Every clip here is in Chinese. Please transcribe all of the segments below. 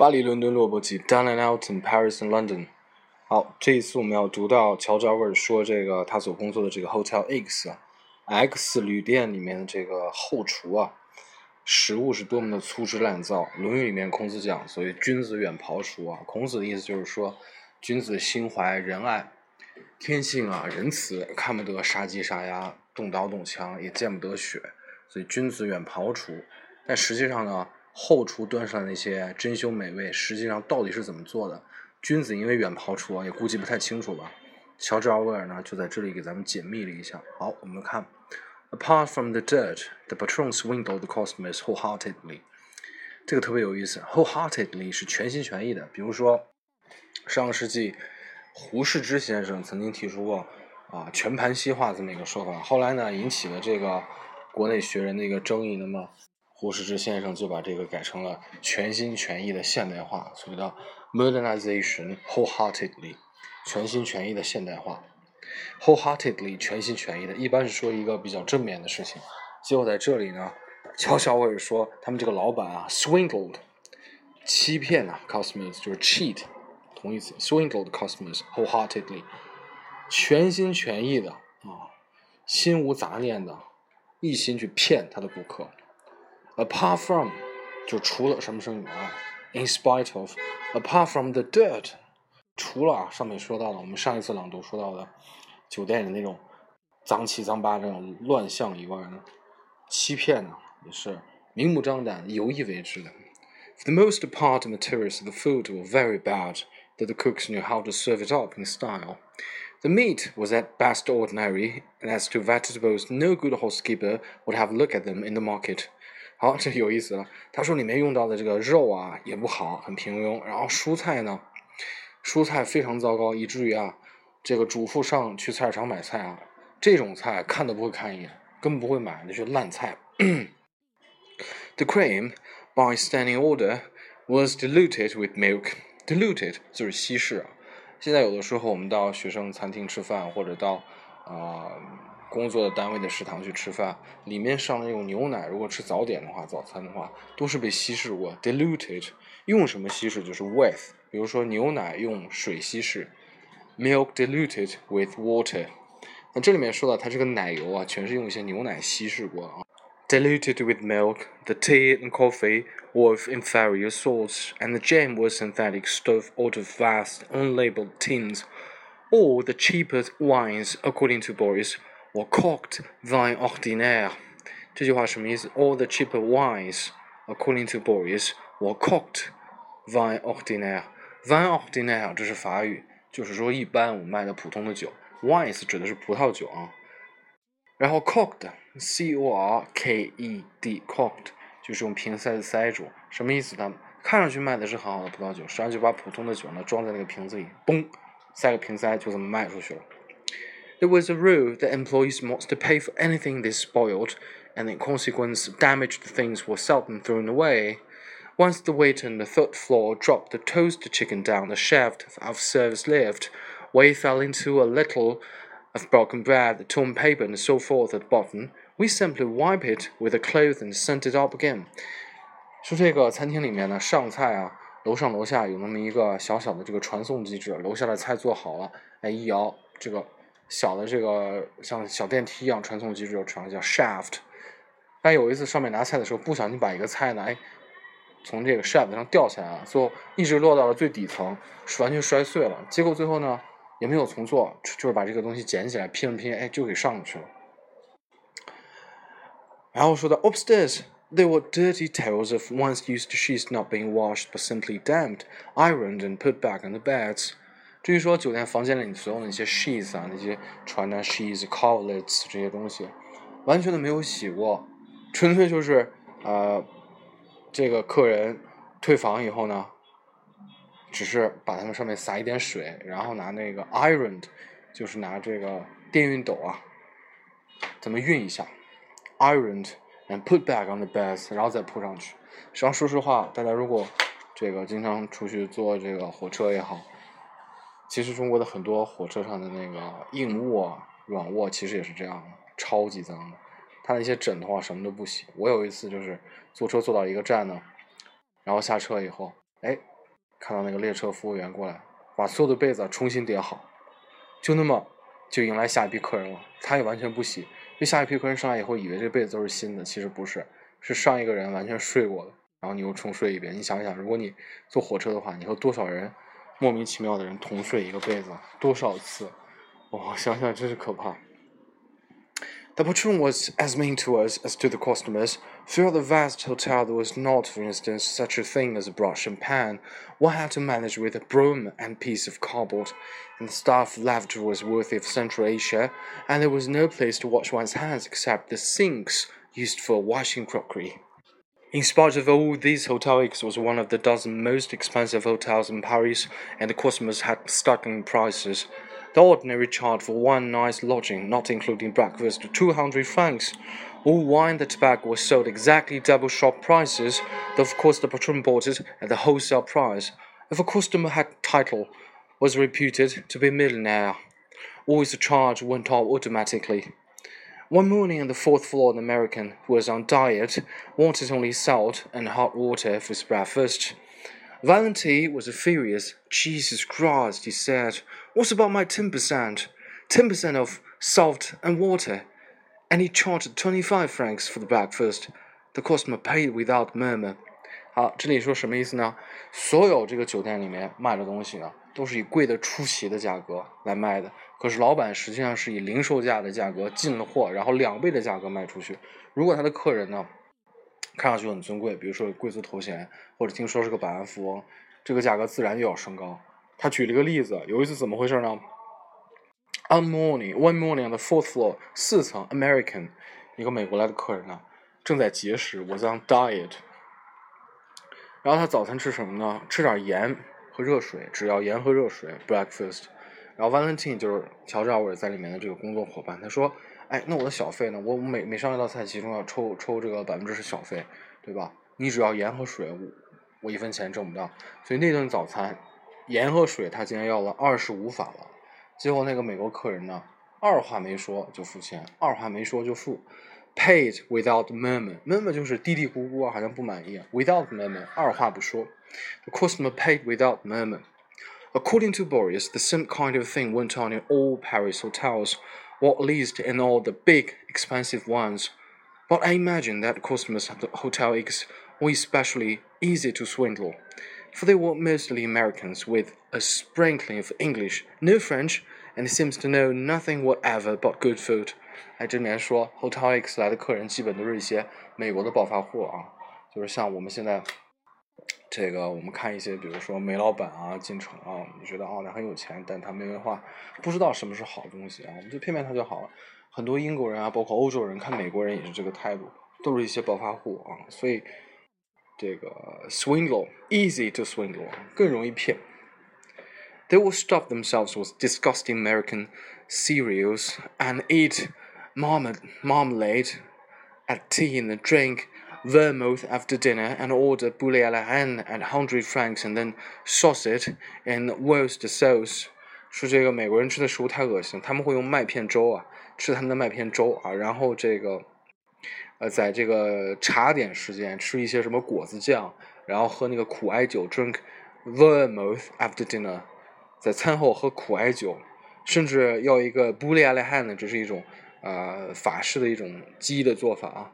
巴黎、伦敦、洛伯基，Down and Out in Paris and London。好，这一次我们要读到乔治奥威尔说这个他所工作的这个 Hotel X，X 旅店里面的这个后厨啊，食物是多么的粗制滥造。《论语》里面孔子讲，所谓君子远庖厨啊，孔子的意思就是说，君子心怀仁爱，天性啊仁慈，看不得杀鸡杀鸭，动刀动枪，也见不得血，所以君子远庖厨。但实际上呢？后厨端上来那些珍馐美味，实际上到底是怎么做的？君子因为远庖厨啊，也估计不太清楚吧。乔治奥威尔呢，就在这里给咱们解密了一下。好，我们看，Apart from the dirt, the patron swindled the customers wholeheartedly。这个特别有意思，wholeheartedly 是全心全意的。比如说，上个世纪胡适之先生曾经提出过啊全盘西化这么一个说法，后来呢引起了这个国内学人的一个争议。那么胡适之先生就把这个改成了全心全意的现代化，所谓的 modernization wholeheartedly，全心全意的现代化。wholeheartedly 全心全意的，一般是说一个比较正面的事情。结果在这里呢，悄悄我也说，他们这个老板啊，swindled，欺骗啊，customers 就是 cheat，同义词，swindled customers wholeheartedly，全心全意的啊，心无杂念的，一心去骗他的顾客。Apart from，就除了什么什么以外，in spite of，apart from the dirt，除了上面说到的，我们上一次朗读说到的酒店里那种脏七脏八这种乱象以外呢，欺骗呢也是明目张胆、有意为之的。For the most part, materials of the food were very bad, that the cooks knew how to serve it up in style. The meat was at best ordinary, and as to vegetables, no good housekeeper would have looked at them in the market. 好，这有意思了。他说里面用到的这个肉啊也不好，很平庸。然后蔬菜呢，蔬菜非常糟糕，以至于啊，这个主妇上去菜市场买菜啊，这种菜看都不会看一眼，根本不会买，那是烂菜。The cream, by standing order, was diluted with milk. Diluted 就是稀释啊。现在有的时候我们到学生餐厅吃饭，或者到啊。工作的单位的食堂去吃饭，里面上的那种牛奶，如果吃早点的话，早餐的话，都是被稀释过，diluted。用什么稀释？就是 with。比如说牛奶用水稀释，milk diluted with water。那这里面说到它这个奶油啊，全是用一些牛奶稀释过啊。Diluted with milk, the tea and coffee were of inferior sorts, and the jam was synthetic stuff out of vast, unlabeled tins. All the cheaper wines, according to Boris, 我 cooked vin ordinaire，这句话什么意思？All the cheaper wines, according to Boris, were cooked vin ordinaire. Vin ordinaire 这是法语，就是说一般我们卖的普通的酒。Wines 指的是葡萄酒啊。然后 cooked, c o r k e d, cooked 就是用瓶塞子塞住，什么意思呢？看上去卖的是很好的葡萄酒，实际上就把普通的酒呢装在那个瓶子里，嘣，塞个瓶塞就这么卖出去了。It was a rule that employees must pay for anything they spoiled, and in consequence, damaged things were seldom thrown away. Once the waiter on the third floor dropped the toasted chicken down the shaft of service lift, we fell into a little of broken bread, torn paper, and so forth at the bottom. We simply wipe it with a cloth and sent it up again. 说这个餐厅里面呢，上菜啊，楼上楼下有那么一个小小的这个传送机制，楼下的菜做好了，哎，一摇这个 小的这个像小电梯一样传送机制，传叫 shaft。但有一次上面拿菜的时候，不小心把一个菜呢，哎，从这个 shaft 上掉下来了，最后一直落到了最底层，完全摔碎了。结果最后呢，也没有重做，就是把这个东西捡起来拼了拼，哎，就给上去了。然后说到 upstairs。There were dirty tales of once used sheets not being washed but simply damped, ironed, and put back on the beds. 至于说酒店房间里所有那些 sheets 啊，那些床单 sheets、coverlets 这些东西，完全都没有洗过，纯粹就是呃，这个客人退房以后呢，只是把它们上面撒一点水，然后拿那个 ironed，就是拿这个电熨斗啊，咱们熨一下，ironed and put back on the beds，然后再铺上去。实际上，说实话，大家如果这个经常出去坐这个火车也好，其实中国的很多火车上的那个硬卧、软卧其实也是这样的，超级脏的。它那些枕头啊什么都不洗。我有一次就是坐车坐到一个站呢，然后下车以后，哎，看到那个列车服务员过来，把所有的被子重新叠好，就那么就迎来下一批客人了。他也完全不洗，就下一批客人上来以后，以为这被子都是新的，其实不是，是上一个人完全睡过的，然后你又重睡一遍。你想一想，如果你坐火车的话，你和多少人莫名其妙的人同睡一个被子，多少次？哇，想想真是可怕。The patron was as mean to us as to the customers. Throughout the vast hotel, there was not, for instance, such a thing as a brush and pan. One had to manage with a broom and piece of cardboard, and the staff lavatory was worthy of Central Asia, and there was no place to wash one's hands except the sinks used for washing crockery. In spite of all these, Hotel X was one of the dozen most expensive hotels in Paris, and the customers had staggering prices. The ordinary charge for one night's lodging, not including breakfast, two hundred francs. All wine and tobacco was sold exactly double shop prices, though of course the patron bought it at the wholesale price. If a customer had title, was reputed to be a millionaire, always the charge went up automatically. One morning on the fourth floor, an American who was on diet wanted only salt and hot water for his breakfast. Valentine was furious. Jesus Christ, he said. What's about my 10%? 10% of salt and water. And he charged 25 francs for the breakfast. The customer paid without murmur. 好，这里说什么意思呢？所有这个酒店里面卖的东西呢， 都是以贵的出奇的价格来卖的。可是老板实际上是以零售价的价格进了货，然后两倍的价格卖出去。如果他的客人呢？看上去很尊贵，比如说贵族头衔，或者听说是个百万富翁，这个价格自然就要升高。他举了一个例子，有一次怎么回事呢？On morning, one morning on the fourth floor，四层，American，一个美国来的客人呢，正在节食，was on diet。然后他早餐吃什么呢？吃点盐热水，只要盐和热水，breakfast。然后 Valentine 就是乔治奥尔在里面的这个工作伙伴，他说。哎，那我的小费呢？我每每上一道菜，其中要抽抽这个百分之十小费，对吧？你只要盐和水，我我一分钱挣不到。所以那顿早餐，盐和水他竟然要了二十五法郎。结果那个美国客人呢，二话没说就付钱，二话没说就付 ，paid without murmur，murmur 就是嘀嘀咕咕啊，好像不满意。without murmur，二话不说，the customer paid without murmur。According to Boris, the same kind of thing went on in all Paris hotels or at least in all the big, expensive ones. But I imagine that customers at the Hotel X were especially easy to swindle, for they were mostly Americans with a sprinkling of English, no French, and seems to know nothing whatever but good food. 还真别说 Hotel X 来的客人基本都是一些美国的暴发户啊，就是像我们现在这个我们看一些，比如说煤老板啊进城啊，你觉得啊他很有钱，但他没文化，不知道什么是好东西啊，我们就骗骗他就好了。很多英国人啊，包括欧洲人看美国人也是这个态度，都是一些暴发户啊，所以这个 swindle easy to swindle 更容易骗。They will stuff themselves with disgusting American cereals and eat marmalade at tea and drink vermouth after dinner and order boulet à la reine at hundred francs and then sauce it in roast sauce。说这个美国人吃的食物太恶心，他们会用麦片粥啊，吃他们的麦片粥啊，然后这个，呃，在这个茶点时间吃一些什么果子酱，然后喝那个苦艾酒，drink vermouth after dinner，在餐后喝苦艾酒，甚至要一个 boulet à la reine，这是一种呃法式的一种鸡的做法啊。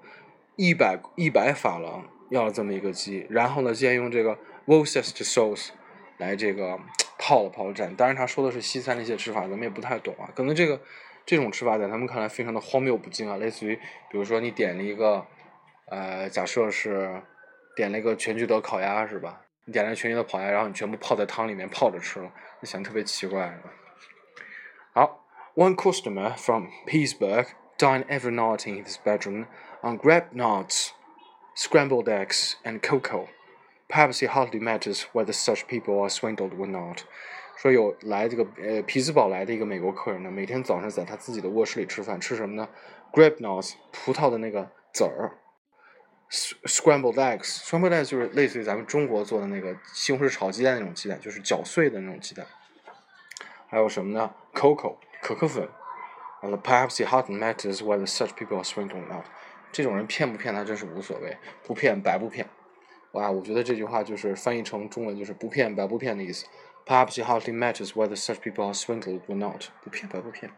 一百一百法郎要了这么一个鸡，然后呢，竟然用这个 Worcestershire sauce 来这个泡了泡蘸。当然，他说的是西餐的一些吃法，咱们也不太懂啊。可能这个这种吃法在他们看来非常的荒谬不经啊，类似于比如说你点了一个呃，假设是点了一个全聚德烤鸭是吧？你点了全聚德烤鸭，然后你全部泡在汤里面泡着吃了，那想特别奇怪。好 ，One customer from Pittsburgh dined every night in his bedroom. on grape nuts, scrambled eggs, and cocoa. Perhaps it hardly matters whether such people are swindled or not. 说有来这个呃匹兹堡来的一个美国客人呢，每天早上在他自己的卧室里吃饭，吃什么呢？grape nuts，葡萄的那个籽儿，scrambled eggs，scrambled eggs 就是类似于咱们中国做的那个西红柿炒鸡蛋那种鸡蛋，就是搅碎的那种鸡蛋。 还有什么呢？Coco 可可粉。啊 perhaps it hardly matters whether such people are swindled or not. 这种人骗不骗他真是无所谓，不骗白不骗。哇，我觉得这句话就是翻译成中文就是不骗白不骗的意思。Perhaps it hardly matters whether such people are swindled or not。不骗白不骗。